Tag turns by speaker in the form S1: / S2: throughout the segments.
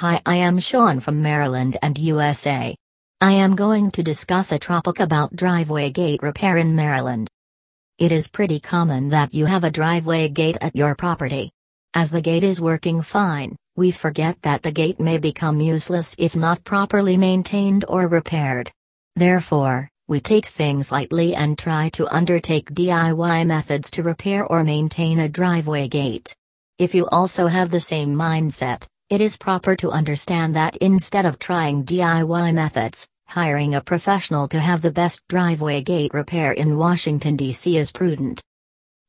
S1: Hi, I am Sean from Maryland and USA. I am going to discuss a topic about driveway gate repair in Maryland. It is pretty common that you have a driveway gate at your property. As the gate is working fine, we forget that the gate may become useless if not properly maintained or repaired. Therefore, we take things lightly and try to undertake DIY methods to repair or maintain a driveway gate. If you also have the same mindset, it is proper to understand that instead of trying DIY methods, hiring a professional to have the best driveway gate repair in Washington, D.C. is prudent.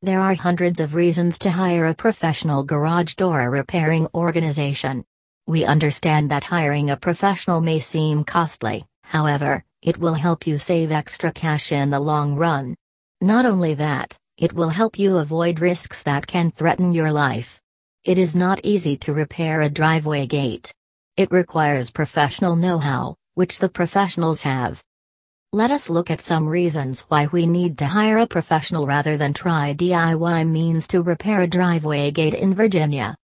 S1: There are hundreds of reasons to hire a professional garage door repairing organization. We understand that hiring a professional may seem costly, however, it will help you save extra cash in the long run. Not only that, it will help you avoid risks that can threaten your life. It is not easy to repair a driveway gate. It requires professional know-how, which the professionals have. Let us look at some reasons why we need to hire a professional rather than try DIY means to repair a driveway gate in Virginia.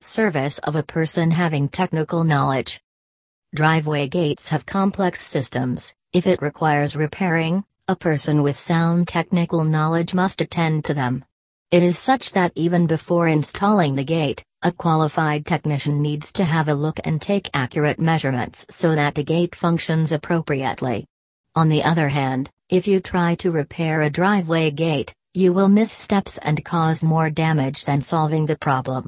S1: Service of a person having technical knowledge. Driveway gates have complex systems, if it requires repairing, a person with sound technical knowledge must attend to them. It is such that even before installing the gate, a qualified technician needs to have a look and take accurate measurements so that the gate functions appropriately. On the other hand, if you try to repair a driveway gate, you will miss steps and cause more damage than solving the problem.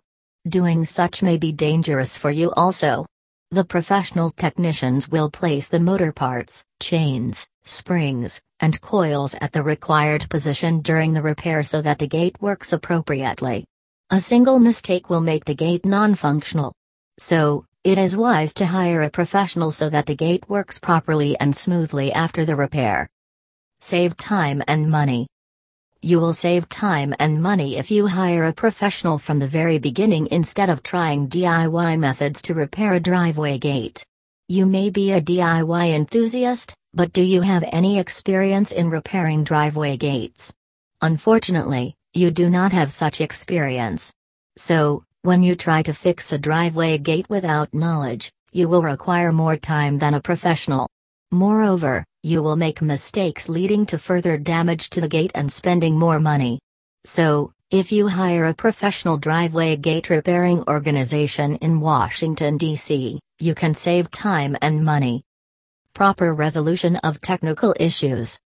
S1: Doing such may be dangerous for you also. The professional technicians will place the motor parts, chains, springs, and coils at the required position during the repair so that the gate works appropriately. A single mistake will make the gate non-functional. So, it is wise to hire a professional so that the gate works properly and smoothly after the repair. Save time and money. You will save time and money if you hire a professional from the very beginning instead of trying DIY methods to repair a driveway gate. You may be a DIY enthusiast, but do you have any experience in repairing driveway gates? Unfortunately, you do not have such experience. So, when you try to fix a driveway gate without knowledge, you will require more time than a professional. Moreover, you will make mistakes leading to further damage to the gate and spending more money. So, if you hire a professional driveway gate repairing organization in Washington, D.C., you can save time and money. Proper resolution of technical issues.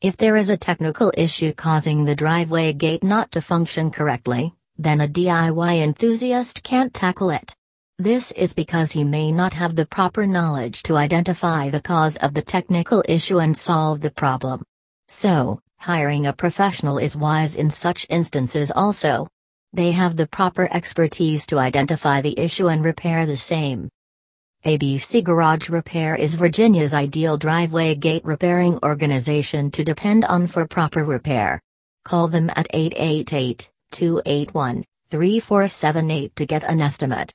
S1: If there is a technical issue causing the driveway gate not to function correctly, then a DIY enthusiast can't tackle it. This is because he may not have the proper knowledge to identify the cause of the technical issue and solve the problem. So, hiring a professional is wise in such instances also. They have the proper expertise to identify the issue and repair the same. ABC Garage Repair is Virginia's ideal driveway gate repairing organization to depend on for proper repair. Call them at 888 281 3478 to get an estimate.